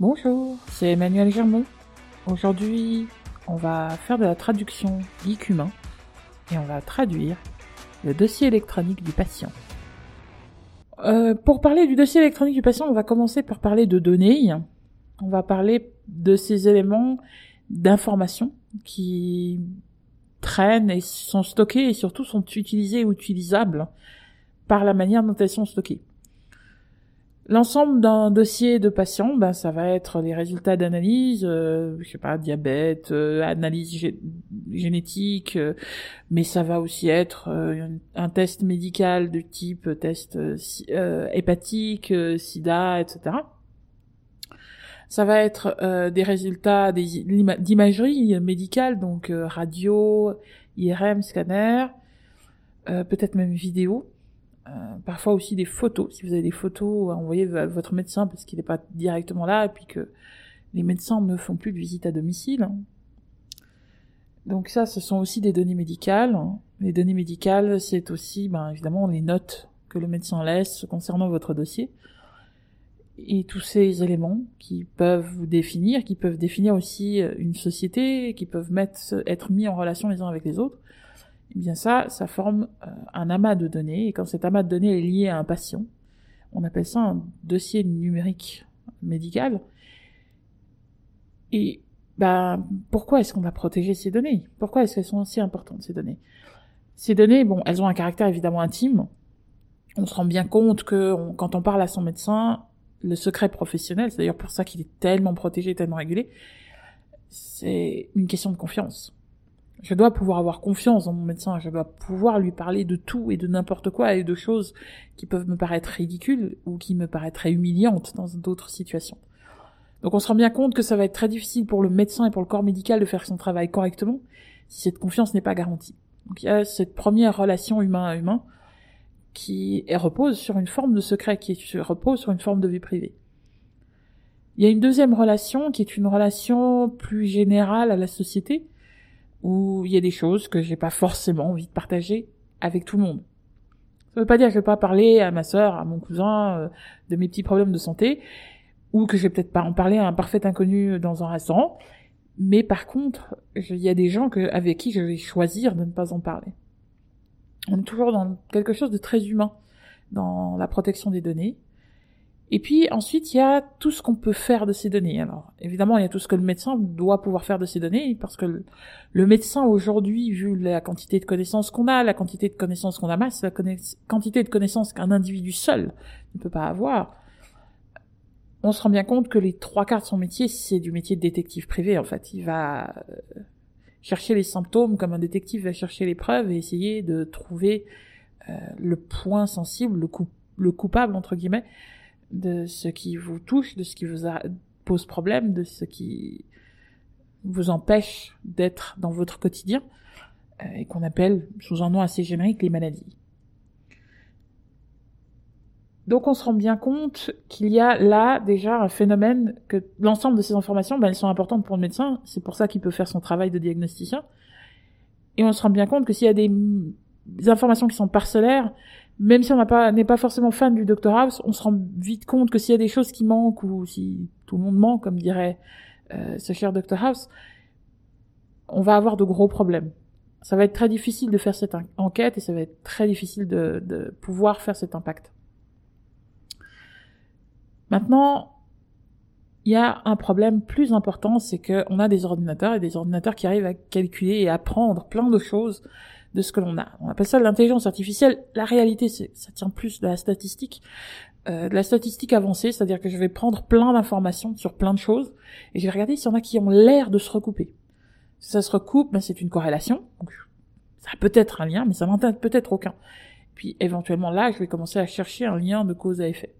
Bonjour, c'est Emmanuel Germont. Aujourd'hui, on va faire de la traduction geek et on va traduire le dossier électronique du patient. Euh, pour parler du dossier électronique du patient, on va commencer par parler de données. On va parler de ces éléments d'information qui traînent et sont stockés et surtout sont utilisés ou utilisables par la manière dont elles sont stockées. L'ensemble d'un dossier de patient, ben, ça va être les résultats d'analyse, euh, je sais pas, diabète, euh, analyse génétique, euh, mais ça va aussi être un test médical de type test hépatique, sida, etc. Ça va être des résultats d'imagerie médicale, donc radio, IRM, scanner, peut-être même vidéo. Euh, parfois aussi des photos, si vous avez des photos à envoyer à votre médecin parce qu'il n'est pas directement là et puis que les médecins ne font plus de visite à domicile. Donc ça, ce sont aussi des données médicales. Les données médicales, c'est aussi ben, évidemment les notes que le médecin laisse concernant votre dossier. Et tous ces éléments qui peuvent vous définir, qui peuvent définir aussi une société, qui peuvent mettre, être mis en relation les uns avec les autres, eh bien ça, ça forme euh, un amas de données, et quand cet amas de données est lié à un patient, on appelle ça un dossier numérique médical. Et bah, pourquoi est-ce qu'on va protéger ces données? Pourquoi est-ce qu'elles sont aussi importantes, ces données? Ces données, bon, elles ont un caractère évidemment intime. On se rend bien compte que quand on parle à son médecin, le secret professionnel, c'est d'ailleurs pour ça qu'il est tellement protégé, tellement régulé, c'est une question de confiance. Je dois pouvoir avoir confiance dans mon médecin, je dois pouvoir lui parler de tout et de n'importe quoi et de choses qui peuvent me paraître ridicules ou qui me paraîtraient humiliantes dans d'autres situations. Donc on se rend bien compte que ça va être très difficile pour le médecin et pour le corps médical de faire son travail correctement si cette confiance n'est pas garantie. Donc il y a cette première relation humain à humain qui repose sur une forme de secret, qui repose sur une forme de vie privée. Il y a une deuxième relation qui est une relation plus générale à la société, où il y a des choses que j'ai pas forcément envie de partager avec tout le monde. Ça veut pas dire que je vais pas parler à ma sœur, à mon cousin euh, de mes petits problèmes de santé, ou que je vais peut-être pas en parler à un parfait inconnu dans un restaurant, mais par contre, il y a des gens avec qui je vais choisir de ne pas en parler. On est toujours dans quelque chose de très humain dans la protection des données, et puis ensuite, il y a tout ce qu'on peut faire de ces données. Alors évidemment, il y a tout ce que le médecin doit pouvoir faire de ces données, parce que le, médecin aujourd'hui, vu la quantité de connaissances qu'on a, la quantité de connaissances qu'on amasse, la quantité de connaissances qu'un individu seul ne peut pas avoir, on se rend bien compte que les trois quarts de son métier, c'est du métier de détective privé en fait. Il va euh, chercher les symptômes comme un détective va chercher les preuves et essayer de trouver euh, le point sensible, le, coup, le coupable entre guillemets de ce qui vous touche, de ce qui vous pose problème, de ce qui vous empêche d'être dans votre quotidien, euh, et qu'on appelle, sous un nom assez générique, les maladies. Donc on se rend bien compte qu'il y a là déjà un phénomène que l'ensemble de ces informations, ben, elles sont importantes pour le médecin, c'est pour ça qu'il peut faire son travail de diagnosticien. Et on se rend bien compte que s'il y a des, des informations qui sont parcellaires, même si on n'est pas, pas forcément fan du Dr House, on se rend vite compte que s'il y a des choses qui manquent ou si tout le monde ment, comme dirait euh, ce cher Dr House, on va avoir de gros problèmes. Ça va être très difficile de faire cette enquête et ça va être très difficile de, de pouvoir faire cet impact. Maintenant, il y a un problème plus important, c'est qu'on a des ordinateurs et des ordinateurs qui arrivent à calculer et apprendre plein de choses de ce que l'on a. On appelle ça l'intelligence artificielle. La réalité, ça tient plus de la statistique, euh, de la statistique avancée, c'est-à-dire que je vais prendre plein d'informations sur plein de choses et je vais regarder s'il y en a qui ont l'air de se recouper. Si ça se recoupe, ben c'est une corrélation. Donc, ça a peut-être un lien, mais ça n'en a peut-être aucun. Puis éventuellement là, je vais commencer à chercher un lien de cause à effet.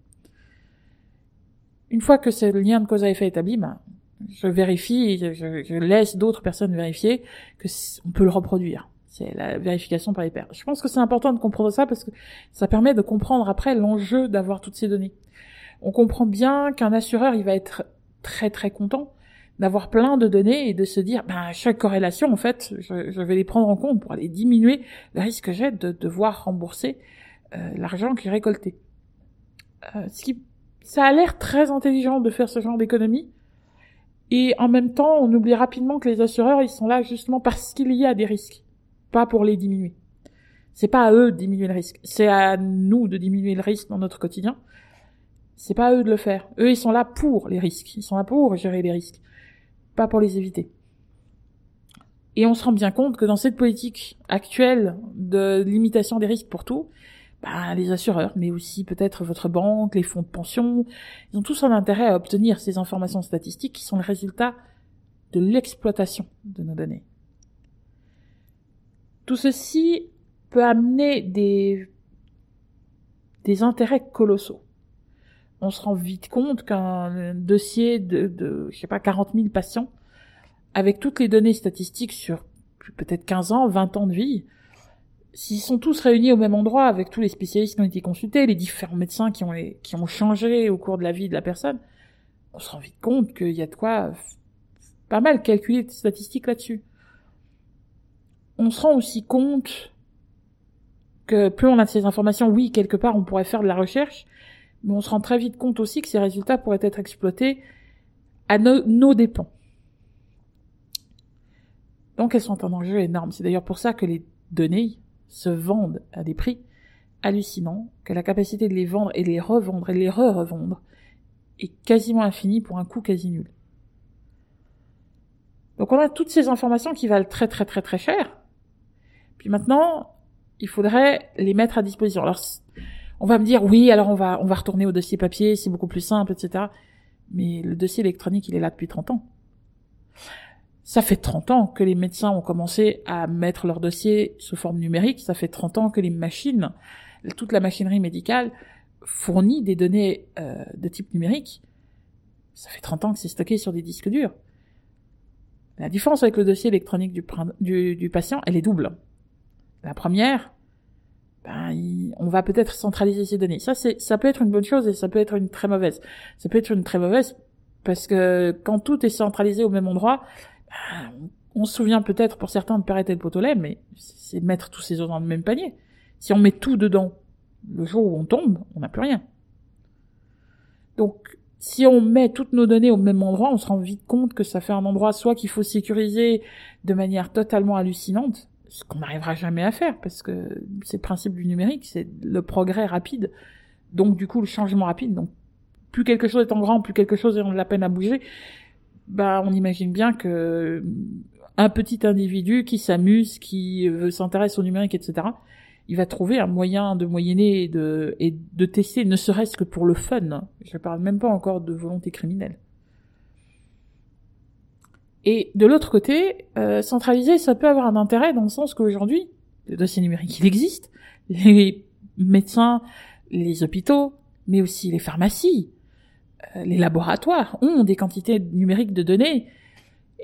Une fois que ce lien de cause à effet est établi, ben, je vérifie, je, je laisse d'autres personnes vérifier que on peut le reproduire. C'est la vérification par les pairs. Je pense que c'est important de comprendre ça parce que ça permet de comprendre après l'enjeu d'avoir toutes ces données. On comprend bien qu'un assureur, il va être très très content d'avoir plein de données et de se dire, ben, chaque corrélation, en fait, je, vais les prendre en compte pour aller diminuer le risque que j'ai de devoir rembourser euh, l'argent que j'ai récolté. Euh, ce qui Ça a l'air très intelligent de faire ce genre d'économie. Et en même temps, on oublie rapidement que les assureurs, ils sont là justement parce qu'il y a des risques, pas pour les diminuer. C'est pas à eux de diminuer le risque, c'est à nous de diminuer le risque dans notre quotidien. C'est pas à eux de le faire. Eux, ils sont là pour les risques, ils sont là pour gérer les risques, pas pour les éviter. Et on se rend bien compte que dans cette politique actuelle de limitation des risques pour tout, bah, les assureurs, mais aussi peut-être votre banque, les fonds de pension, ils ont tous un intérêt à obtenir ces informations statistiques qui sont le résultat de l'exploitation de nos données. Tout ceci peut amener des, des intérêts colossaux. On se rend vite compte qu'un dossier de, je sais pas, 40 000 patients avec toutes les données statistiques sur peut-être 15 ans, 20 ans de vie, s'ils sont tous réunis au même endroit avec tous les spécialistes qui ont été consultés, les différents médecins qui ont, qui ont changé au cours de la vie de la personne, on se rend vite compte qu'il y a de quoi pas mal calculer de statistiques là-dessus. On se rend aussi compte que plus on a de ces informations, oui, quelque part on pourrait faire de la recherche, mais on se rend très vite compte aussi que ces résultats pourraient être exploités à nos dépens. Donc elles sont un enjeu énorme. C'est d'ailleurs pour ça que les données se vendent à des prix hallucinants, que la capacité de les vendre et les revendre et les re-revendre est quasiment infinie pour un coût quasi nul. Donc on a toutes ces informations qui valent très très très très cher. Puis maintenant, il faudrait les mettre à disposition. Alors on va me dire oui, alors on va on va retourner au dossier papier, c'est beaucoup plus simple, etc. Mais le dossier électronique, il est là depuis 30 ans. Ça fait 30 ans que les médecins ont commencé à mettre leurs dossiers sous forme numérique. Ça fait 30 ans que les machines, toute la machinerie médicale fournit des données euh, de type numérique. Ça fait 30 ans que c'est stocké sur des disques durs. La différence avec le dossier électronique du, du, patient, elle est double. La première, ben, on va peut-être centraliser ces données. Ça, c'est, ça peut être une bonne chose et ça peut être une très mauvaise. Ça peut être une très mauvaise parce que quand tout est centralisé au même endroit, on se souvient peut-être pour certains de Perrette et le pot mais c'est mettre tous ces œufs dans le même panier. Si on met tout dedans, le jour où on tombe, on n'a plus rien. Donc, si on met toutes nos données au même endroit, on se rend vite compte que ça fait un endroit soit qu'il faut sécuriser de manière totalement hallucinante, ce qu'on n'arrivera jamais à faire, parce que c'est le principe du numérique, c'est le progrès rapide, donc du coup le changement rapide, donc plus quelque chose est en grand, plus quelque chose est de la peine à bouger, bah on imagine bien que un petit individu qui s'amuse, qui veut s'intéresser au numérique, etc., il va trouver un moyen de moyenner et de, et de tester, ne serait-ce que pour le fun. Je parle même pas encore de volonté criminelle. Et de l'autre côté, euh, centraliser, ça peut avoir un intérêt dans le sens qu'aujourd'hui, le dossier numérique, il existe. Les médecins, les hôpitaux, mais aussi les pharmacies, euh, les laboratoires ont des quantités numériques de données,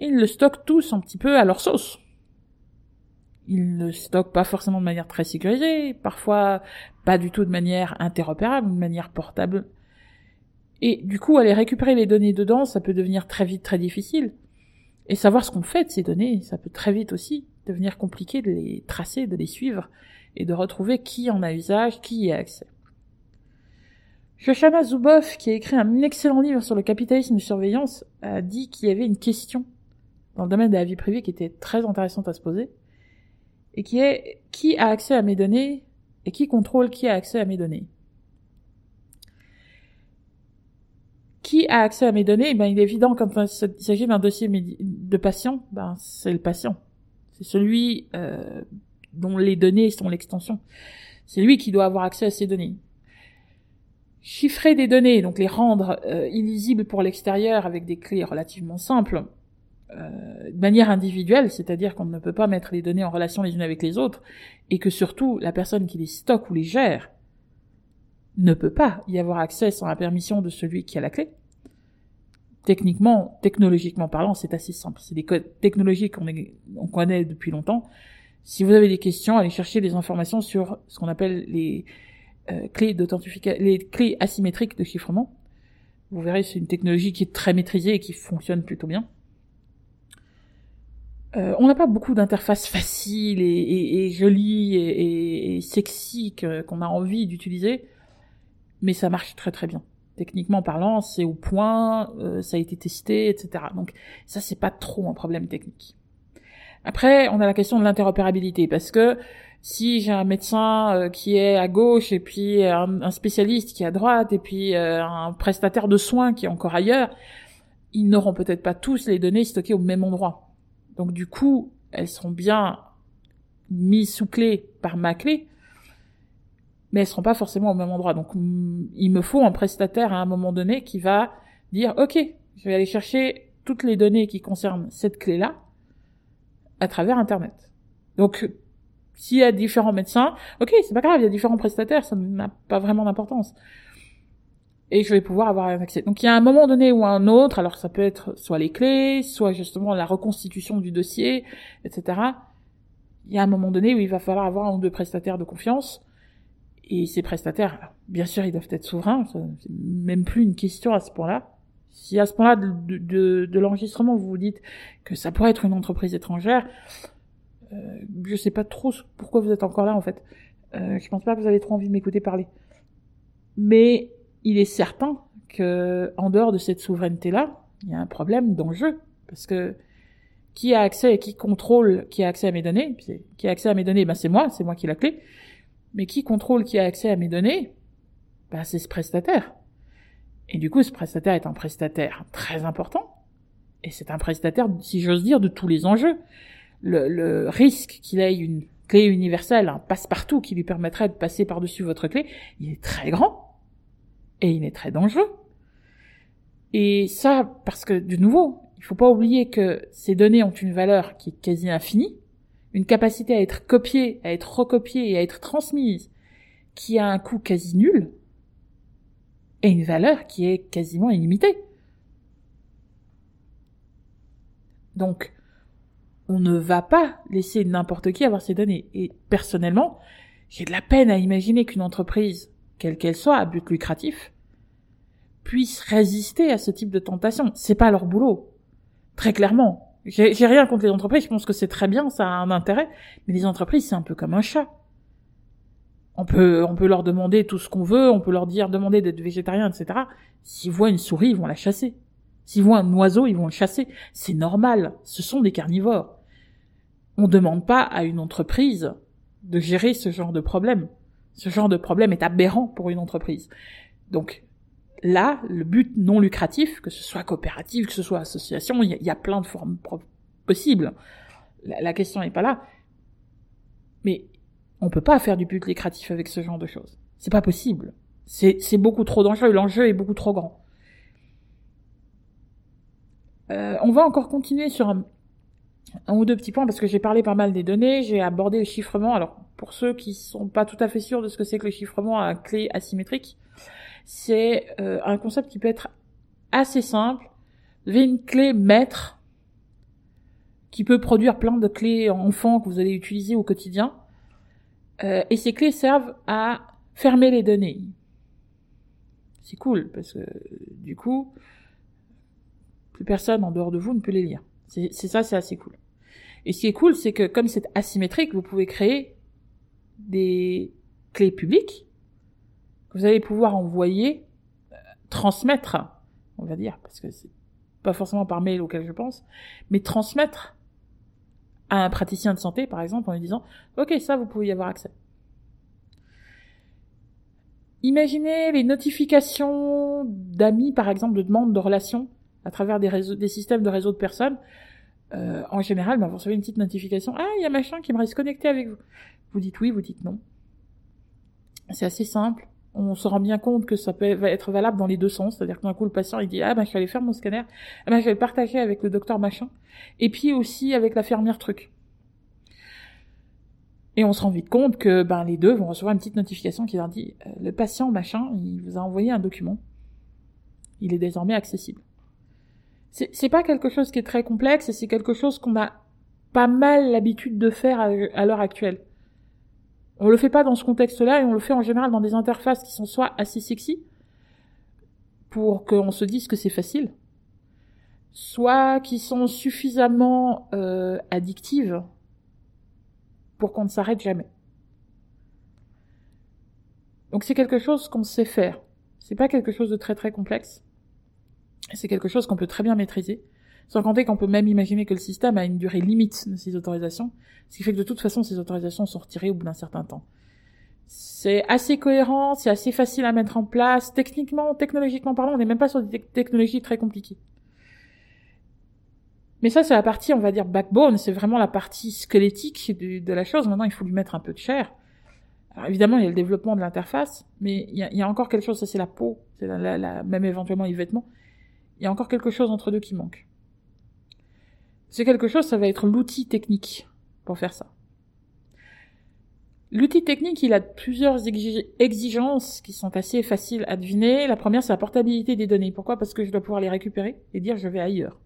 ils le stockent tous un petit peu à leur sauce. Ils le stockent pas forcément de manière très sécurisée, parfois pas du tout de manière interopérable, de manière portable. Et du coup, aller récupérer les données dedans, ça peut devenir très vite très difficile. Et savoir ce qu'on fait de ces données, ça peut très vite aussi devenir compliqué de les tracer, de les suivre, et de retrouver qui en a usage, qui y a accès. Shoshana Zuboff, qui a écrit un excellent livre sur le capitalisme de surveillance, a dit qu'il y avait une question dans le domaine de la vie privée qui était très intéressante à se poser, et qui est qui a accès à mes données et qui contrôle qui a accès à mes données? Qui a accès à mes données ben, Il est évident quand il s'agit d'un dossier de patient, ben, c'est le patient. C'est celui euh, dont les données sont l'extension. C'est lui qui doit avoir accès à ces données chiffrer des données, donc les rendre euh, illisibles pour l'extérieur avec des clés relativement simples, euh, de manière individuelle, c'est-à-dire qu'on ne peut pas mettre les données en relation les unes avec les autres, et que surtout la personne qui les stocke ou les gère ne peut pas y avoir accès sans la permission de celui qui a la clé. Techniquement, technologiquement parlant, c'est assez simple. C'est des codes technologiques qu'on on connaît depuis longtemps. Si vous avez des questions, allez chercher des informations sur ce qu'on appelle les euh, clés d'authentification, les clés asymétriques de chiffrement. Vous verrez, c'est une technologie qui est très maîtrisée et qui fonctionne plutôt bien. Euh, on n'a pas beaucoup d'interfaces faciles et, jolies et, et sexy qu'on a envie d'utiliser, mais ça marche très très bien. Techniquement parlant, c'est au point, euh, ça a été testé, etc. Donc ça, c'est pas trop un problème technique. Après, on a la question de l'interopérabilité, parce que si j'ai un médecin euh, qui est à gauche et puis un, spécialiste qui est à droite et puis euh, un prestataire de soins qui est encore ailleurs, ils n'auront peut-être pas tous les données stockées au même endroit. Donc du coup, elles seront bien mises sous clé par ma clé, mais elles seront pas forcément au même endroit. Donc mm, il me faut un prestataire à un moment donné qui va dire OK, je vais aller chercher toutes les données qui concernent cette clé-là à travers internet. Donc s'il y a différents médecins, OK, c'est pas grave, il y a différents prestataires, ça n'a pas vraiment d'importance. Et je vais pouvoir avoir un accès. Donc il y a un moment donné ou un autre, alors ça peut être soit les clés, soit justement la reconstitution du dossier, etc. Il y a un moment donné où il va falloir avoir un ou deux prestataires de confiance et ces prestataires, bien sûr, ils doivent être souverains, c'est même plus une question à ce point-là. Si à ce point-là de, l'enregistrement, vous vous dites que ça pourrait être une entreprise étrangère, euh, je sais pas trop pourquoi vous êtes encore là en fait. Euh, je pense pas que vous avez trop envie de m'écouter parler. Mais il est certain que en dehors de cette souveraineté-là, il y a un problème d'enjeu parce que qui a accès et qui contrôle qui a accès à mes données, qui a accès à mes données, ben c'est moi, c'est moi qui ai la clé. Mais qui contrôle qui a accès à mes données? Ben, C'est ce prestataire. Et du coup, ce prestataire est un prestataire très important. Et c'est un prestataire, si j'ose dire, de tous les enjeux. Le, risque qu'il ait une clé universelle, un passe-partout qui lui permettrait de passer par-dessus votre clé, il est très grand. Et il est très dangereux. Et ça, parce que, de nouveau, il faut pas oublier que ces données ont une valeur qui est quasi infinie une capacité à être copiée, à être recopiée et à être transmise, qui a un coût quasi nul, et une valeur qui est quasiment illimitée. Donc, on ne va pas laisser n'importe qui avoir ces données. Et personnellement, j'ai de la peine à imaginer qu'une entreprise, quelle qu'elle soit, à but lucratif, puisse résister à ce type de tentation. C'est pas leur boulot. Très clairement. J'ai rien contre les entreprises, je pense que c'est très bien, ça a un intérêt, mais les entreprises, c'est un peu comme un chat. On peut, on peut leur demander tout ce qu'on veut, on peut leur dire, demander d'être végétarien, etc. S'ils voient une souris, ils vont la chasser. S'ils voient un oiseau, ils vont le chasser. C'est normal, ce sont des carnivores. On demande pas à une entreprise de gérer ce genre de problème. Ce genre de problème est aberrant pour une entreprise. Donc, là, le but non lucratif, que ce soit coopérative, que ce soit association, il y, a plein de formes possibles. La, question n'est pas là. Mais on peut pas faire du but lucratif avec ce genre de choses. C'est pas possible. C'est beaucoup trop dangereux. L'enjeu est beaucoup trop grand. Euh, on va encore continuer sur un, ou deux petits points parce que j'ai parlé pas mal des données, j'ai abordé le chiffrement. Alors pour ceux qui sont pas tout à fait sûrs de ce que c'est que le chiffrement à clé asymétrique, c'est euh, un concept qui peut être assez simple. Vous avez une clé maître qui peut produire plein de clés enfants que vous allez utiliser au quotidien. Euh, et ces clés servent à fermer les données. C'est cool parce que du coup, plus personne en dehors de vous ne peut les lire. C'est ça, c'est assez cool. Et ce qui est cool, c'est que comme c'est asymétrique, vous pouvez créer des clés publiques vous allez pouvoir envoyer, euh, transmettre, on va dire, parce que c'est pas forcément par mail auquel je pense, mais transmettre à un praticien de santé, par exemple, en lui disant, OK, ça, vous pouvez y avoir accès. Imaginez les notifications d'amis, par exemple, de demandes de relations à travers des, systèmes de réseaux de personnes. Euh, en général, ben, vous recevez une petite notification. Ah, il y a machin qui aimerait se connecter avec vous. Vous dites oui, vous dites non. C'est assez simple on se rend bien compte que ça peut être valable dans les deux sens. C'est-à-dire que d'un coup, le patient, il dit, ah ben, je vais aller faire mon scanner, ah ben, je vais le partager avec le docteur machin, et puis aussi avec la fermière truc. Et on se rend vite compte que ben, les deux vont recevoir une petite notification qui leur dit, euh, le patient machin, il vous a envoyé un document. Il est désormais accessible. C'est pas quelque chose qui est très complexe, et c'est quelque chose qu'on a pas mal l'habitude de faire à l'heure actuelle. On le fait pas dans ce contexte-là et on le fait en général dans des interfaces qui sont soit assez sexy pour qu'on se dise que c'est facile, soit qui sont suffisamment euh, addictives pour qu'on ne s'arrête jamais. Donc c'est quelque chose qu'on sait faire. C'est pas quelque chose de très très complexe. C'est quelque chose qu'on peut très bien maîtriser. Sans compter qu'on peut même imaginer que le système a une durée limite de ces autorisations, ce qui fait que de toute façon ces autorisations sont retirées au bout d'un certain temps. C'est assez cohérent, c'est assez facile à mettre en place. Techniquement, technologiquement parlant, on n'est même pas sur des technologies très compliquées. Mais ça, c'est la partie, on va dire, backbone, c'est vraiment la partie squelettique de, la chose. Maintenant, il faut lui mettre un peu de chair. Alors, évidemment, il y a le développement de l'interface, mais il y, a, encore quelque chose, ça c'est la peau, c'est la, même éventuellement les vêtements. Il y a encore quelque chose entre deux qui manque. C'est quelque chose, ça va être l'outil technique pour faire ça. L'outil technique, il a plusieurs exigences qui sont assez faciles à deviner. La première, c'est la portabilité des données. Pourquoi? Parce que je dois pouvoir les récupérer et dire je vais ailleurs.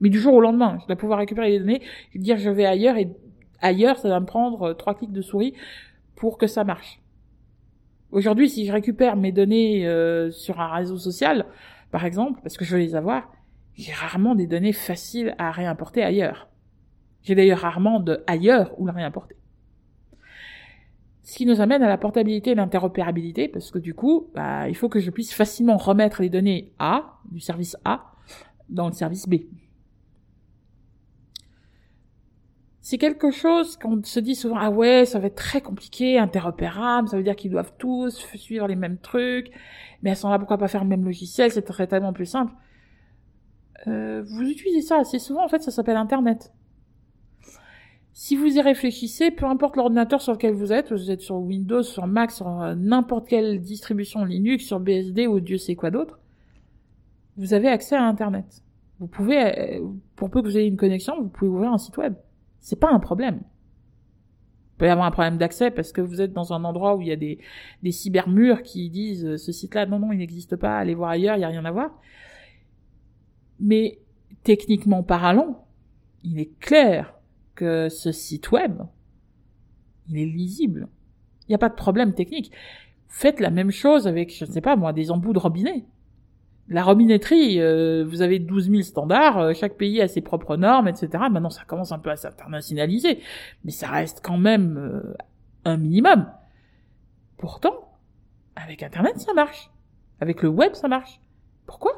Mais du jour au lendemain, je dois pouvoir récupérer les données et dire je vais ailleurs et ailleurs, ça va me prendre euh, trois clics de souris pour que ça marche. Aujourd'hui, si je récupère mes données euh, sur un réseau social, par exemple, parce que je veux les avoir, j'ai rarement des données faciles à réimporter ailleurs. J'ai d'ailleurs rarement de ailleurs où la réimporter. Ce qui nous amène à la portabilité et l'interopérabilité, parce que du coup, bah, il faut que je puisse facilement remettre les données A, du service A, dans le service B. C'est quelque chose qu'on se dit souvent, ah ouais, ça va être très compliqué, interopérable, ça veut dire qu'ils doivent tous suivre les mêmes trucs, mais à ce moment-là, pourquoi pas faire le même logiciel, c'est tellement plus simple. Euh, vous utilisez ça assez souvent, en fait, ça s'appelle Internet. Si vous y réfléchissez, peu importe l'ordinateur sur lequel vous êtes, vous êtes sur Windows, sur Mac, sur euh, n'importe quelle distribution Linux, sur BSD ou Dieu sait quoi d'autre, vous avez accès à Internet. Vous pouvez, euh, pour peu que vous ayez une connexion, vous pouvez ouvrir un site web. C'est pas un problème. Il peut y avoir un problème d'accès parce que vous êtes dans un endroit où il y a des, des cybermurs qui disent ce site-là, non, non, il n'existe pas, allez voir ailleurs, il n'y a rien à voir. Mais techniquement parlant, il est clair que ce site web, il est lisible. Il n'y a pas de problème technique. Faites la même chose avec, je ne sais pas moi, des embouts de robinet. La robinetterie, euh, vous avez 12 000 standards, euh, chaque pays a ses propres normes, etc. Maintenant, ça commence un peu à s'internationaliser, mais ça reste quand même euh, un minimum. Pourtant, avec Internet, ça marche. Avec le web, ça marche. Pourquoi?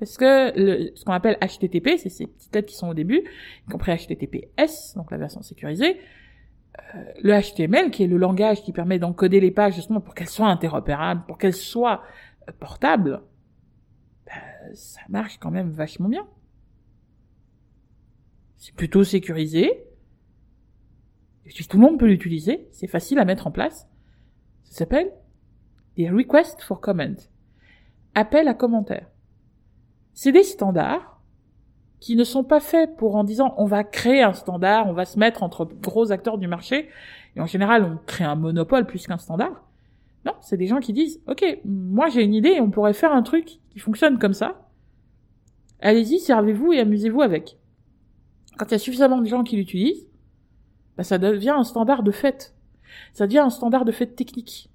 Parce que ce qu'on appelle HTTP, c'est ces petites lettres qui sont au début, y compris HTTPS, donc la version sécurisée, euh, le HTML, qui est le langage qui permet d'encoder les pages justement pour qu'elles soient interopérables, pour qu'elles soient euh, portables, ben, ça marche quand même vachement bien. C'est plutôt sécurisé. Tout le monde peut l'utiliser. C'est facile à mettre en place. Ça s'appelle des requests for comment. Appel à commentaires. C'est des standards qui ne sont pas faits pour en disant on va créer un standard, on va se mettre entre gros acteurs du marché, et en général on crée un monopole plus qu'un standard. Non, c'est des gens qui disent ok, moi j'ai une idée, on pourrait faire un truc qui fonctionne comme ça. Allez-y, servez-vous et amusez-vous avec. Quand il y a suffisamment de gens qui l'utilisent, bah, ça devient un standard de fait. Ça devient un standard de fait technique.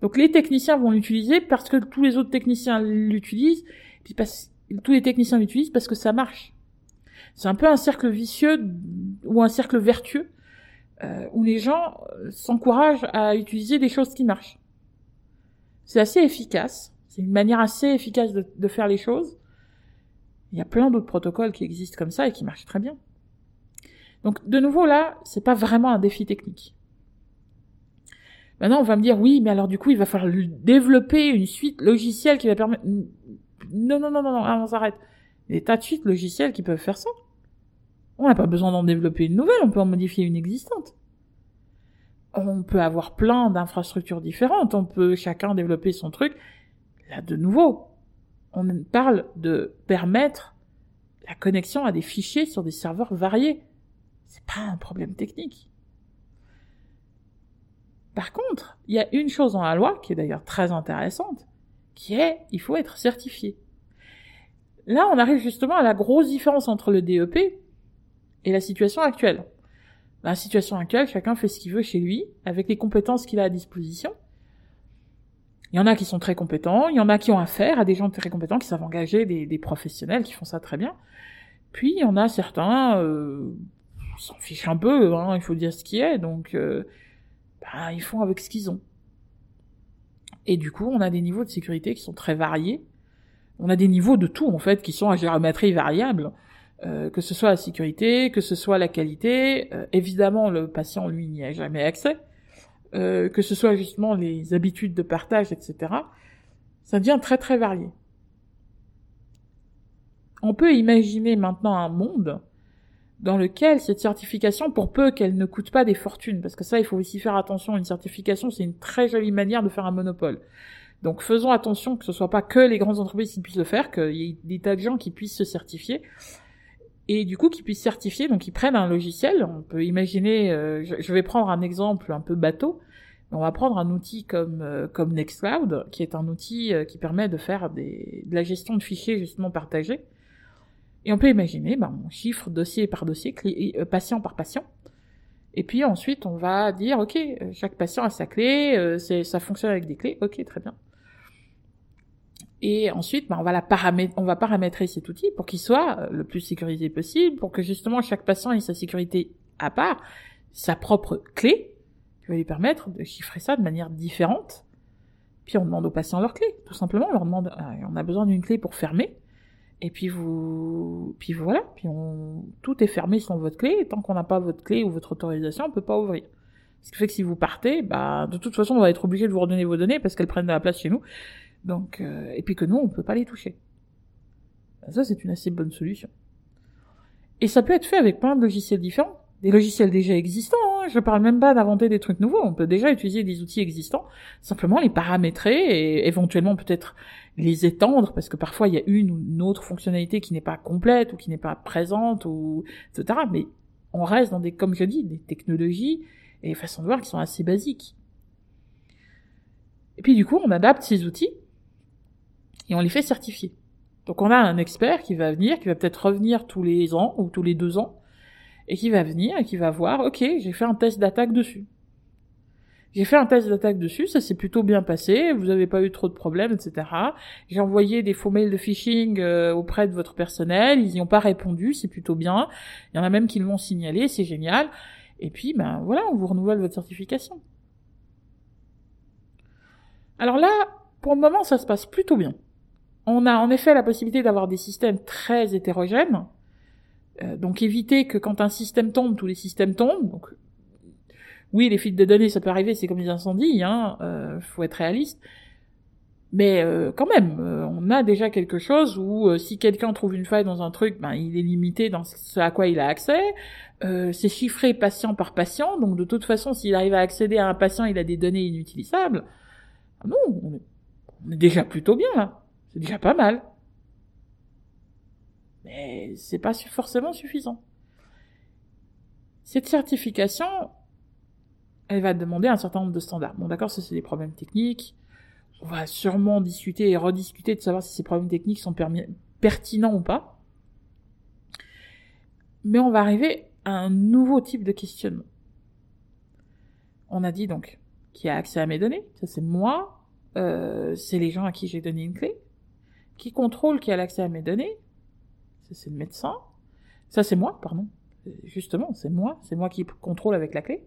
Donc les techniciens vont l'utiliser parce que tous les autres techniciens l'utilisent, puis parce tous les techniciens l'utilisent parce que ça marche. C'est un peu un cercle vicieux ou un cercle vertueux euh, où les gens euh, s'encouragent à utiliser des choses qui marchent. C'est assez efficace. C'est une manière assez efficace de, de faire les choses. Il y a plein d'autres protocoles qui existent comme ça et qui marchent très bien. Donc de nouveau là, c'est pas vraiment un défi technique. Maintenant, on va me dire oui, mais alors du coup, il va falloir développer une suite logicielle qui va permettre non, non, non, non, non, on s'arrête. Il y a des tas de suites logicielles qui peuvent faire ça. On n'a pas besoin d'en développer une nouvelle, on peut en modifier une existante. On peut avoir plein d'infrastructures différentes, on peut chacun développer son truc. Là, de nouveau, on parle de permettre la connexion à des fichiers sur des serveurs variés. C'est pas un problème technique. Par contre, il y a une chose dans la loi qui est d'ailleurs très intéressante, qui est il faut être certifié. Là, on arrive justement à la grosse différence entre le DEP et la situation actuelle. la situation actuelle, chacun fait ce qu'il veut chez lui, avec les compétences qu'il a à disposition. Il y en a qui sont très compétents, il y en a qui ont affaire à des gens très compétents, qui savent engager des, professionnels qui font ça très bien. Puis il y en a certains, euh, s'en fichent un peu, hein, il faut dire ce qui est, donc euh, bah, ils font avec ce qu'ils ont. Et du coup, on a des niveaux de sécurité qui sont très variés. On a des niveaux de tout, en fait, qui sont à géométrie variable. Euh, que ce soit la sécurité, que ce soit la qualité. Euh, évidemment, le patient, lui, n'y a jamais accès. Euh, que ce soit justement les habitudes de partage, etc. Ça devient très très varié. On peut imaginer maintenant un monde dans lequel cette certification, pour peu qu'elle ne coûte pas des fortunes, parce que ça, il faut aussi faire attention, une certification, c'est une très jolie manière de faire un monopole. Donc faisons attention que ce soit pas que les grandes entreprises qui puissent le faire, qu'il y ait des tas de gens qui puissent se certifier, et du coup qui puissent certifier, donc ils prennent un logiciel, on peut imaginer, euh, je, vais prendre un exemple un peu bateau, on va prendre un outil comme, euh, comme Nextcloud, qui est un outil euh, qui permet de faire des, de la gestion de fichiers justement partagés, et on peut imaginer, ben, on chiffre dossier par dossier, euh, patient par patient. Et puis ensuite, on va dire, ok, euh, chaque patient a sa clé, euh, ça fonctionne avec des clés, ok, très bien. Et ensuite, ben, on va la on va paramétrer cet outil pour qu'il soit le plus sécurisé possible, pour que justement chaque patient ait sa sécurité à part, sa propre clé, qui va lui permettre de chiffrer ça de manière différente. Puis on demande aux patients leur clé, tout simplement. On leur demande, on a besoin d'une clé pour fermer. Et puis vous, puis voilà, puis on, tout est fermé sans votre clé. Et tant qu'on n'a pas votre clé ou votre autorisation, on peut pas ouvrir. Ce qui fait que si vous partez, bah de toute façon, on va être obligé de vous redonner vos données parce qu'elles prennent de la place chez nous. Donc, euh, et puis que nous, on peut pas les toucher. Bah, ça, c'est une assez bonne solution. Et ça peut être fait avec plein de logiciels différents, des logiciels déjà existants. Je parle même pas d'inventer des trucs nouveaux. On peut déjà utiliser des outils existants, simplement les paramétrer et éventuellement peut-être les étendre parce que parfois il y a une ou une autre fonctionnalité qui n'est pas complète ou qui n'est pas présente ou etc. Mais on reste dans des, comme je dis, des technologies et des façons de voir qui sont assez basiques. Et puis du coup, on adapte ces outils et on les fait certifier. Donc on a un expert qui va venir, qui va peut-être revenir tous les ans ou tous les deux ans, et qui va venir et qui va voir, ok, j'ai fait un test d'attaque dessus. J'ai fait un test d'attaque dessus, ça s'est plutôt bien passé, vous n'avez pas eu trop de problèmes, etc. J'ai envoyé des faux mails de phishing euh, auprès de votre personnel, ils n'y ont pas répondu, c'est plutôt bien. Il y en a même qui l'ont signalé, c'est génial. Et puis, ben voilà, on vous renouvelle votre certification. Alors là, pour le moment, ça se passe plutôt bien. On a en effet la possibilité d'avoir des systèmes très hétérogènes. Euh, donc éviter que quand un système tombe, tous les systèmes tombent. Donc oui, les fuites de données, ça peut arriver, c'est comme des incendies, hein, euh, faut être réaliste. Mais euh, quand même, euh, on a déjà quelque chose où euh, si quelqu'un trouve une faille dans un truc, ben il est limité dans ce à quoi il a accès. c'est chiffré patient par patient, donc de toute façon, s'il arrive à accéder à un patient, il a des données inutilisables. Ah non, on est, on est déjà plutôt bien là. C'est déjà pas mal. Mais c'est pas forcément suffisant. Cette certification, elle va demander un certain nombre de standards. Bon, d'accord, ça c'est des problèmes techniques. On va sûrement discuter et rediscuter de savoir si ces problèmes techniques sont pertinents ou pas. Mais on va arriver à un nouveau type de questionnement. On a dit donc qui a accès à mes données, ça c'est moi, euh, c'est les gens à qui j'ai donné une clé. Qui contrôle qui a l'accès à mes données, c'est le médecin. Ça c'est moi, pardon. Justement, c'est moi, c'est moi qui contrôle avec la clé.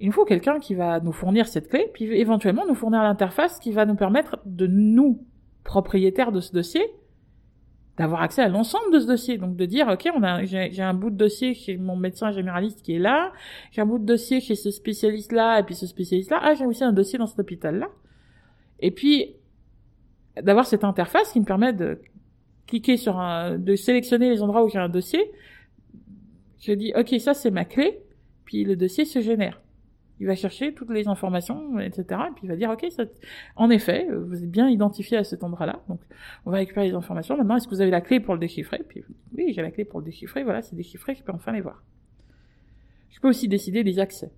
Il nous faut quelqu'un qui va nous fournir cette clé, puis éventuellement nous fournir l'interface qui va nous permettre de nous, propriétaires de ce dossier, d'avoir accès à l'ensemble de ce dossier. Donc de dire, ok, on j'ai un bout de dossier chez mon médecin généraliste qui est là, j'ai un bout de dossier chez ce spécialiste-là, et puis ce spécialiste-là, ah, j'ai aussi un dossier dans cet hôpital-là. Et puis, d'avoir cette interface qui me permet de cliquer sur un, de sélectionner les endroits où j'ai un dossier. Je dis, ok, ça c'est ma clé, puis le dossier se génère. Il va chercher toutes les informations, etc. Et puis il va dire, ok, ça... en effet, vous êtes bien identifié à cet endroit-là. Donc, on va récupérer les informations. Maintenant, est-ce que vous avez la clé pour le déchiffrer? Puis, oui, j'ai la clé pour le déchiffrer. Voilà, c'est déchiffré, je peux enfin les voir. Je peux aussi décider des accès.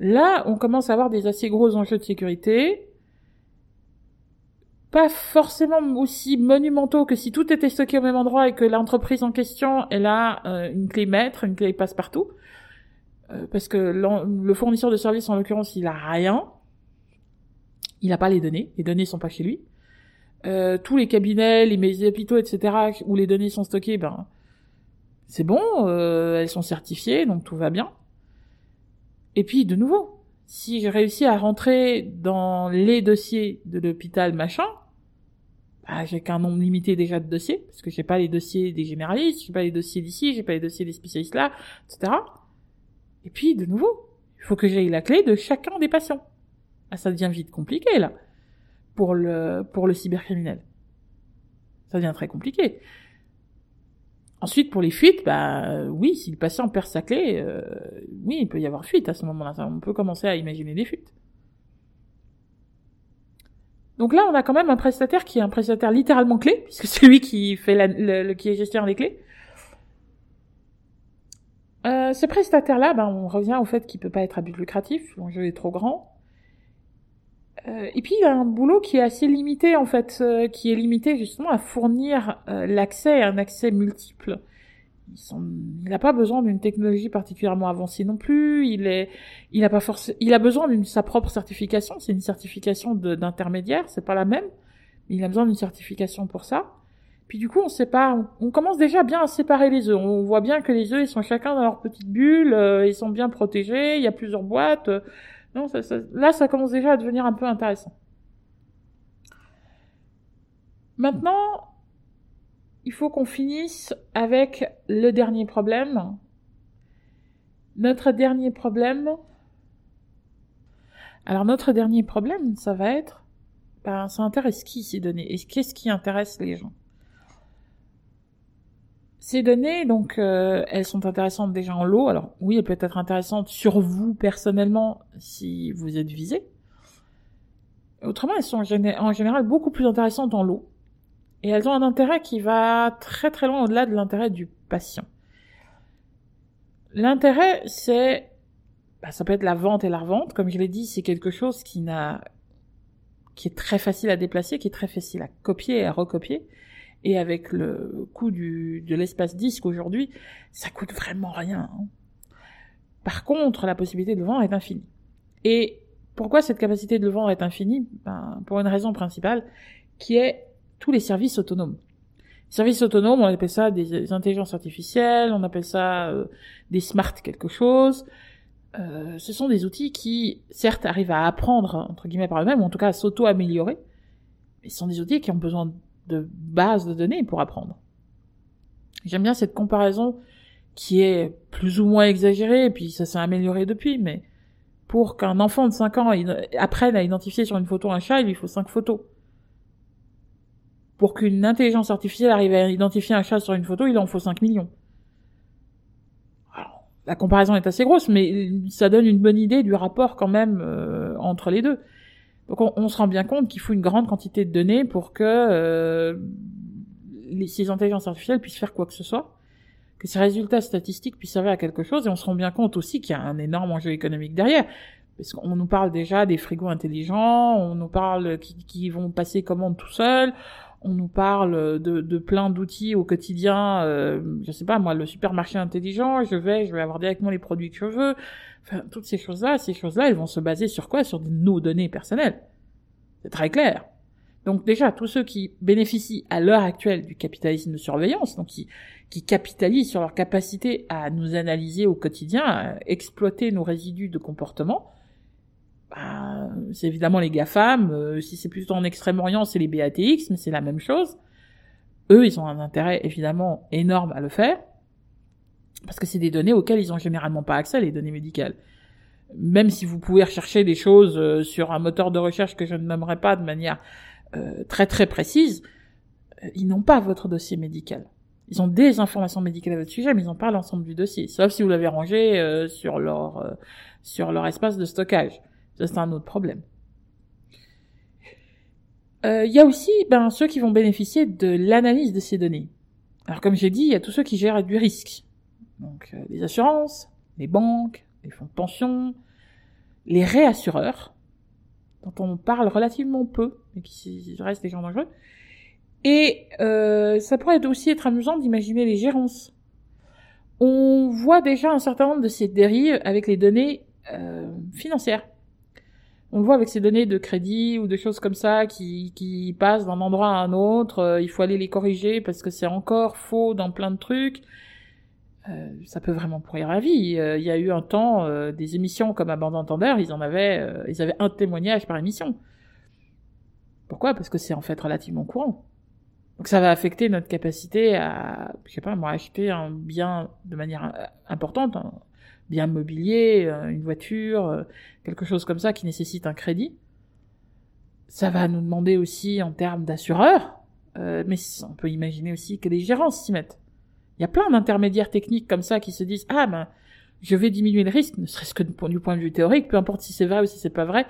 Là, on commence à avoir des assez gros enjeux de sécurité. Pas forcément aussi monumentaux que si tout était stocké au même endroit et que l'entreprise en question, elle a euh, une clé maître, une clé passe-partout. Euh, parce que le fournisseur de service, en l'occurrence, il a rien. Il n'a pas les données. Les données sont pas chez lui. Euh, tous les cabinets, les hôpitaux, etc., où les données sont stockées, ben, c'est bon, elles sont certifiées, donc tout va bien. Et puis, de nouveau, si je réussis à rentrer dans les dossiers de l'hôpital machin, bah, j'ai qu'un nombre limité déjà de dossiers, parce que j'ai pas les dossiers des généralistes, j'ai pas les dossiers d'ici, j'ai pas les dossiers des spécialistes là, etc. Et puis, de nouveau, il faut que j'aie la clé de chacun des patients. Ah, ça devient vite compliqué, là, pour le, pour le cybercriminel. Ça devient très compliqué. Ensuite, pour les fuites, bah oui, si le patient perd sa clé, euh, oui, il peut y avoir fuite à ce moment-là. On peut commencer à imaginer des fuites. Donc là, on a quand même un prestataire qui est un prestataire littéralement clé, puisque c'est lui qui fait la, le, qui est gestionnaire des clés. Euh, ce prestataire-là, ben, on revient au fait qu'il peut pas être à but lucratif, l'enjeu est trop grand. Euh, et puis il a un boulot qui est assez limité en fait, euh, qui est limité justement à fournir euh, l'accès, un accès multiple. Il n'a pas besoin d'une technologie particulièrement avancée non plus. Il est, il a pas force, il a besoin d'une sa propre certification. C'est une certification d'intermédiaire, c'est pas la même, il a besoin d'une certification pour ça. Puis du coup, on sépare, on, commence déjà bien à séparer les œufs. On voit bien que les œufs, ils sont chacun dans leur petite bulle, ils sont bien protégés. Il y a plusieurs boîtes. Non, ça, là, ça commence déjà à devenir un peu intéressant. Maintenant, il faut qu'on finisse avec le dernier problème. Notre dernier problème. Alors notre dernier problème, ça va être, ben, ça intéresse qui ces données? Et qu'est-ce qui intéresse les gens? Ces données, donc, euh, elles sont intéressantes déjà en lot. Alors, oui, elles peuvent être intéressantes sur vous personnellement si vous êtes visé. Autrement, elles sont en général beaucoup plus intéressantes en lot. Et elles ont un intérêt qui va très très loin au-delà de l'intérêt du patient. L'intérêt, c'est, bah, ça peut être la vente et la revente. Comme je l'ai dit, c'est quelque chose qui n'a, qui est très facile à déplacer, qui est très facile à copier et à recopier et avec le coût du, de l'espace disque aujourd'hui, ça coûte vraiment rien. Hein. Par contre, la possibilité de le vendre est infinie. Et pourquoi cette capacité de le vendre est infinie? Ben, Pour une raison principale, qui est tous les services autonomes. Services autonomes, on appelle ça des, intelligences artificielles, on appelle ça euh, des smart quelque chose. Euh, ce sont des outils qui, certes, arrivent à apprendre, entre guillemets, par eux-mêmes, ou en tout cas à s'auto-améliorer, mais ce sont des outils qui ont besoin de base de données pour apprendre. J'aime bien cette comparaison qui est plus ou moins exagérée, et puis ça s'est amélioré depuis, mais pour qu'un enfant de 5 ans apprenne à identifier sur une photo un chat, il lui faut 5 photos. Pour qu'une intelligence artificielle arrive à identifier un chat sur une photo, il en faut 5 millions. Alors, la comparaison est assez grosse, mais ça donne une bonne idée du rapport quand même euh, entre les deux. Donc on, se rend bien compte qu'il faut une grande quantité de données pour que euh, les, ces intelligences artificielles puissent faire quoi que ce soit, que ces résultats statistiques puissent servir à quelque chose, et on se rend bien compte aussi qu'il y a un énorme enjeu économique derrière. Parce qu'on nous parle déjà des frigos intelligents, on nous parle qui, qui vont passer commande tout seuls, on nous parle de, de plein d'outils au quotidien, euh, je sais pas moi, le supermarché intelligent, je vais, je vais avoir directement les produits que je veux. Enfin, toutes ces choses-là, ces choses-là, elles vont se baser sur quoi? Sur nos données personnelles. C'est très clair. Donc déjà, tous ceux qui bénéficient à l'heure actuelle du capitalisme de surveillance, donc qui, qui capitalisent sur leur capacité à nous analyser au quotidien, à exploiter nos résidus de comportement, bah, c'est évidemment les GAFAM, euh, si c'est plutôt en Extrême-Orient, c'est les BATX, mais c'est la même chose. Eux, ils ont un intérêt évidemment énorme à le faire parce que c'est des données auxquelles ils ont généralement pas accès, les données médicales. Même si vous pouvez rechercher des choses euh, sur un moteur de recherche que je ne nommerai pas de manière euh, très très précise, euh, ils n'ont pas votre dossier médical. Ils ont des informations médicales à votre sujet, mais ils n'ont pas l'ensemble du dossier, sauf si vous l'avez rangé sur leur sur leur espace de stockage. Ça c'est un autre problème. Il y a aussi ben, ceux qui vont bénéficier de l'analyse de ces données. Alors comme j'ai dit, il y a tous ceux qui gèrent du risque. Donc euh, les assurances, les banques, les fonds de pension, les réassureurs, dont on parle relativement peu, mais qui restent des gens dangereux. Et euh, ça pourrait aussi être amusant d'imaginer les gérances. On voit déjà un certain nombre de ces dérives avec les données euh, financières. On le voit avec ces données de crédit ou de choses comme ça qui, qui passent d'un endroit à un autre. il faut aller les corriger parce que c'est encore faux dans plein de trucs. euh, ça peut vraiment pourrir la vie. Euh, il y a eu un temps euh, des émissions comme à bande entendeur, ils en avaient, ils avaient un témoignage par émission. Pourquoi? Parce que c'est en fait relativement courant. Donc ça va affecter notre capacité à, je sais pas, moi, acheter un bien de manière importante, un bien mobilier, une voiture, quelque chose comme ça qui nécessite un crédit. Ça va nous demander aussi en termes d'assureur, mais on peut imaginer aussi que les gérants s'y mettent. Il y a plein d'intermédiaires techniques comme ça qui se disent ah ben je vais diminuer le risque, ne serait-ce que du point de vue théorique, peu importe si c'est vrai ou si c'est pas vrai.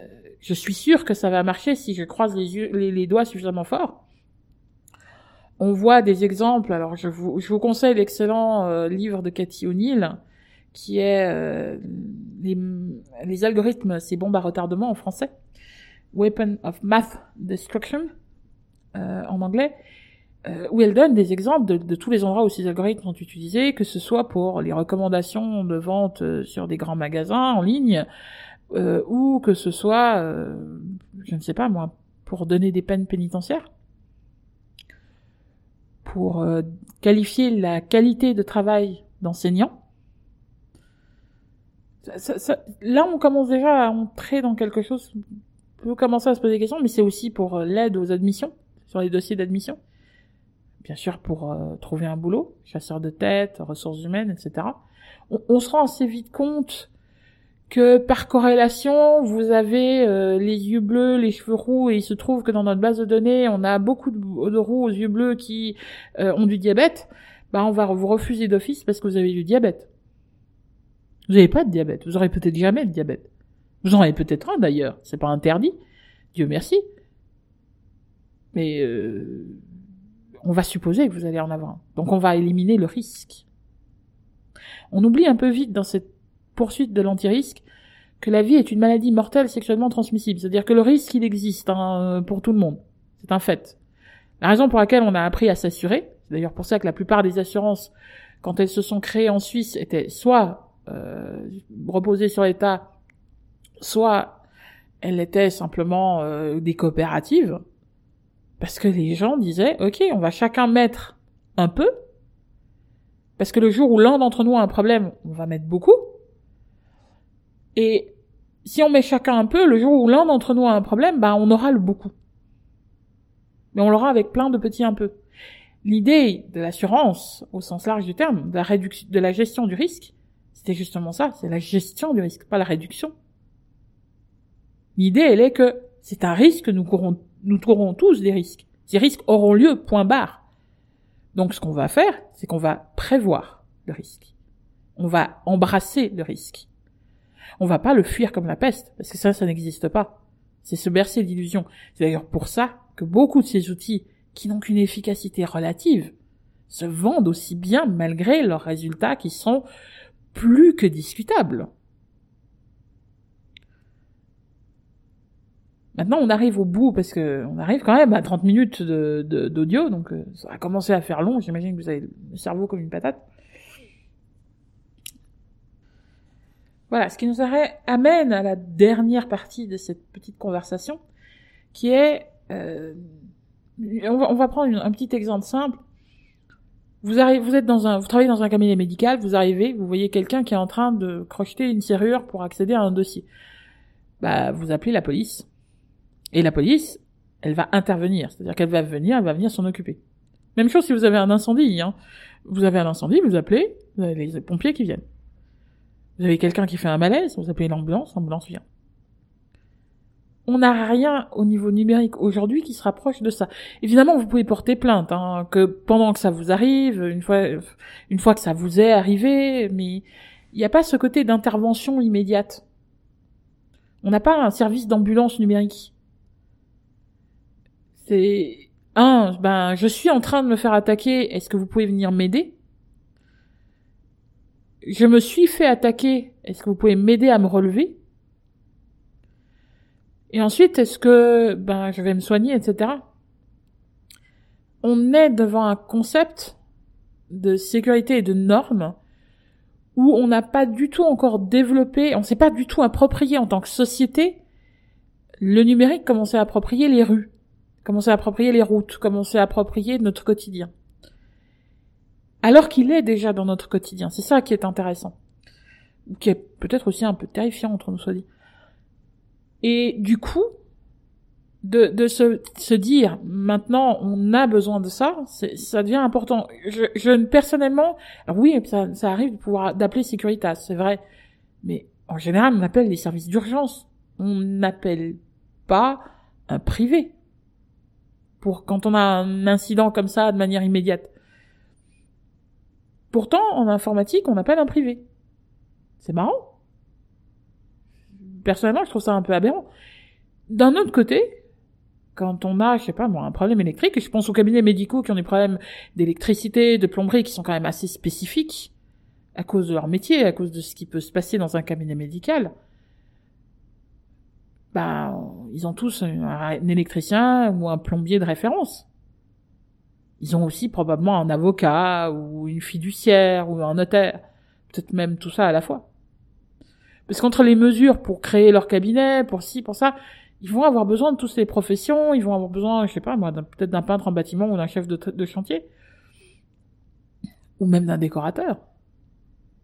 Euh, je suis sûr que ça va marcher si je croise les, yeux, les, doigts suffisamment fort. On voit des exemples. Alors je vous, je vous conseille l'excellent euh, livre de Cathy O'Neill qui est euh, les, les algorithmes, ces bombes à retardement en français, Weapon of Math Destruction en anglais. Euh, où elle donne des exemples de, de, tous les endroits où ces algorithmes sont utilisés, que ce soit pour les recommandations de vente euh, sur des grands magasins en ligne, euh, ou que ce soit, euh, je ne sais pas moi, pour donner des peines pénitentiaires, pour euh, qualifier la qualité de travail d'enseignants. Là, on commence déjà à entrer dans quelque chose, on peut commencer à se poser des questions, mais c'est aussi pour l'aide aux admissions, sur les dossiers d'admission bien sûr pour euh, trouver un boulot, chasseur de tête, ressources humaines, etc. On, se rend assez vite compte que par corrélation, vous avez euh, les yeux bleus, les cheveux roux, et il se trouve que dans notre base de données, on a beaucoup de, roux aux yeux bleus qui euh, ont du diabète, bah on va vous refuser d'office parce que vous avez du diabète. Vous n'avez pas de diabète, vous aurez peut-être jamais de diabète. Vous en avez peut-être un d'ailleurs, c'est pas interdit, Dieu merci. Mais on va supposer que vous allez en avoir Donc on va éliminer le risque. On oublie un peu vite dans cette poursuite de l'anti-risque que la vie est une maladie mortelle sexuellement transmissible. C'est-à-dire que le risque, il existe hein, pour tout le monde. C'est un fait. La raison pour laquelle on a appris à s'assurer, c'est d'ailleurs pour ça que la plupart des assurances, quand elles se sont créées en Suisse, étaient soit euh, sur l'État, soit elles étaient simplement euh, des coopératives. Parce que les gens disaient, ok, on va chacun mettre un peu, parce que le jour où l'un d'entre nous a un problème, on va mettre beaucoup. Et si on met chacun un peu, le jour où l'un d'entre nous a un problème, bah on aura le beaucoup. Mais on l'aura avec plein de petits un peu. L'idée de l'assurance, au sens large du terme, de la de la gestion du risque, c'était justement ça, c'est la gestion du risque, pas la réduction. L'idée, elle est que c'est un risque que nous courons nous trouverons tous des risques. Ces risques auront lieu, point barre. Donc ce qu'on va faire, c'est qu'on va prévoir le risque. On va embrasser le risque. On va pas le fuir comme la peste, parce que ça, ça n'existe pas. C'est se bercer d'illusions. C'est d'ailleurs pour ça que beaucoup de ces outils, qui n'ont qu'une efficacité relative, se vendent aussi bien malgré leurs résultats qui sont plus que discutables. Maintenant, on arrive au bout parce que on arrive quand même à 30 minutes d'audio, donc euh, ça a commencé à faire long. J'imagine que vous avez le cerveau comme une patate. Voilà, ce qui nous amène à la dernière partie de cette petite conversation, qui est, euh, on, va, prendre un petit exemple simple. Vous êtes dans un, vous travaillez dans un cabinet médical, vous arrivez, vous voyez quelqu'un qui est en train de crocheter une serrure pour accéder à un dossier. Bah, vous appelez la police et la police, elle va intervenir, c'est-à-dire qu'elle va venir, elle va venir s'en occuper. Même chose si vous avez un incendie, hein. Vous avez un incendie, vous appelez, vous avez les pompiers qui viennent. Vous avez quelqu'un qui fait un malaise, vous appelez l'ambulance, l'ambulance vient. On n'a rien au niveau numérique aujourd'hui qui se rapproche de ça. Évidemment, vous pouvez porter plainte, hein, que pendant que ça vous arrive, une fois, une fois que ça vous est arrivé, mais il n'y a pas ce côté d'intervention immédiate. On n'a pas un service d'ambulance numérique c'est un, ben je suis en train de me faire attaquer, est-ce que vous pouvez venir m'aider? Je me suis fait attaquer, est-ce que vous pouvez m'aider à me relever? Et ensuite, est-ce que ben je vais me soigner, etc. On est devant un concept de sécurité et de normes où on n'a pas du tout encore développé, on s'est pas du tout approprié en tant que société le numérique comme on s'est approprié les rues comment s'est approprié les routes, comment s'est approprié notre quotidien. alors qu'il est déjà dans notre quotidien. C'est ça qui est intéressant. Qui est peut-être aussi un peu terrifiant, entre nous soit dit. Et du coup, de, de se, se dire maintenant on a besoin de ça, ça devient important. Je, je personnellement, oui, ça, ça arrive de pouvoir d'appeler Securitas, c'est vrai, mais en général on appelle les services d'urgence, on n'appelle pas un privé pour quand on a un incident comme ça de manière immédiate. Pourtant, en informatique, on appelle un privé. C'est marrant. Personnellement, je trouve ça un peu aberrant. D'un autre côté, quand on a, je sais pas moi, un problème électrique, et je pense aux cabinets médicaux qui ont des problèmes d'électricité, de plomberie qui sont quand même assez spécifiques à cause de leur métier, à cause de ce qui peut se passer dans un cabinet médical. Bah, ils ont tous un, électricien ou un plombier de référence. Ils ont aussi probablement un avocat ou une fiduciaire ou un notaire. Peut-être même tout ça à la fois. Parce qu'entre les mesures pour créer leur cabinet, pour ci, pour ça, ils vont avoir besoin de toutes ces professions, ils vont avoir besoin, je sais pas peut-être d'un peintre en bâtiment ou d'un chef de, chantier, ou même d'un décorateur.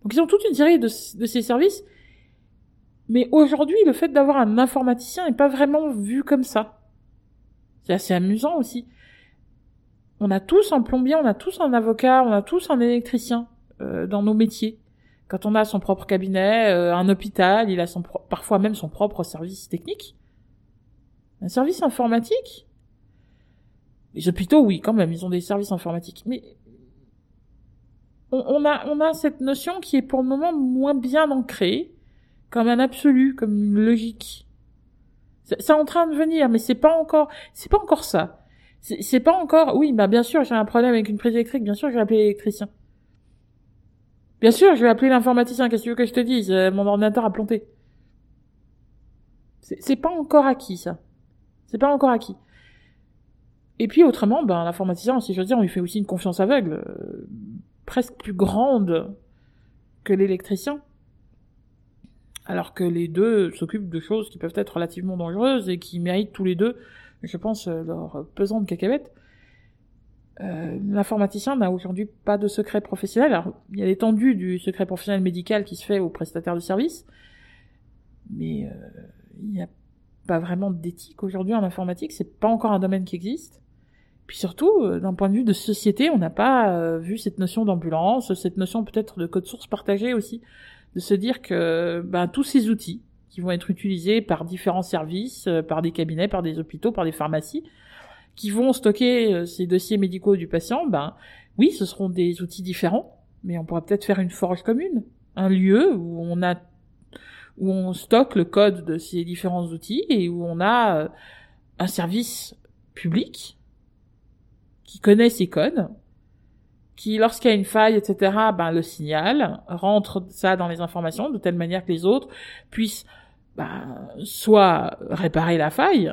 Donc ils ont toute une série de, de ces services, mais aujourd'hui, le fait d'avoir un informaticien n'est pas vraiment vu comme ça. C'est assez amusant aussi. On a tous un plombier, on a tous un avocat, on a tous un électricien euh, dans nos métiers. Quand on a son propre cabinet, euh, un hôpital, il a son parfois même son propre service technique. Un service informatique? Les hôpitaux, oui, quand même, ils ont des services informatiques. Mais on, a, on a cette notion qui est pour le moment moins bien ancrée, comme un absolu, comme une logique. C'est en train de venir, mais c'est pas encore, c'est pas encore ça. C'est pas encore, oui, bah bien sûr, j'ai un problème avec une prise électrique, bien sûr, je vais appeler l'électricien. Bien sûr, je vais appeler l'informaticien, qu'est-ce que tu veux que je te dise? Euh, Mon ordinateur a planté. C'est pas encore acquis, ça. C'est pas encore acquis. Et puis autrement, ben, l'informaticien, si je veux dire, on lui fait aussi une confiance aveugle, euh, presque plus grande que l'électricien. Alors que les deux s'occupent de choses qui peuvent être relativement dangereuses et qui méritent tous les deux, je pense, euh, leur pesante cacahuète. Euh, l'informaticien n'a aujourd'hui pas de secret professionnel. Alors, il y a l'étendue du secret professionnel médical qui se fait aux prestataires de services, mais euh, il y a pas vraiment d'éthique aujourd'hui en informatique, c'est pas encore un domaine qui existe. Puis surtout, euh, d'un point de vue de société, on n'a pas euh, vu cette notion d'ambulance, cette notion peut-être de code source partagé aussi, de se dire que ben, tous ces outils qui vont être utilisés par différents services, par des cabinets, par des hôpitaux, par des pharmacies, qui vont stocker ces dossiers médicaux du patient, ben oui, ce seront des outils différents, mais on pourra peut-être faire une forge commune, un lieu où on a où on stocke le code de ces différents outils et où on a euh, un service public qui connaît ces codes, qui, lorsqu'il y a une faille, etc., ben, le signale, rentre ça dans les informations de telle manière que les autres puissent ben, soit réparer la faille,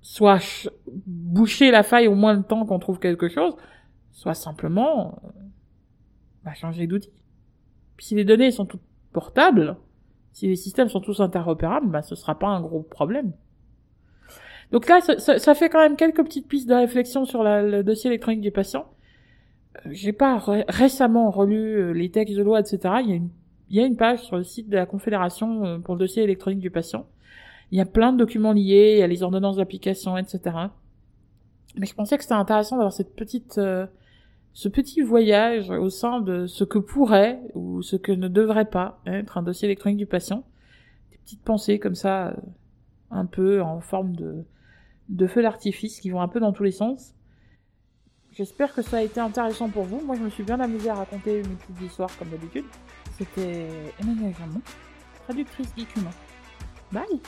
soit boucher la faille au moins le temps qu'on trouve quelque chose, soit simplement ben, changer d'outil. Si les données sont toutes portables, si les systèmes sont tous interopérables, bah, ce sera pas un gros problème. Donc là, ça, fait quand même quelques petites pistes de réflexion sur le dossier électronique du patient. Euh, j'ai pas récemment relu euh, les textes de loi, etc. Il y, a une, il y a une page sur le site de la Confédération euh, pour le dossier électronique du patient. Il y a plein de documents liés, il y a les ordonnances d'application, etc. Mais je pensais que c'était intéressant d'avoir cette petite ce petit voyage au sein de ce que pourrait ou ce que ne devrait pas être un dossier électronique du patient. Des petites pensées comme ça, euh, un peu en forme de, feu d'artifice qui vont un peu dans tous les sens. J'espère que ça a été intéressant pour vous. Moi, je me suis bien amusée à raconter une petite histoire comme d'habitude. C'était Emmanuel Jamon, traductrice geek humain. Bye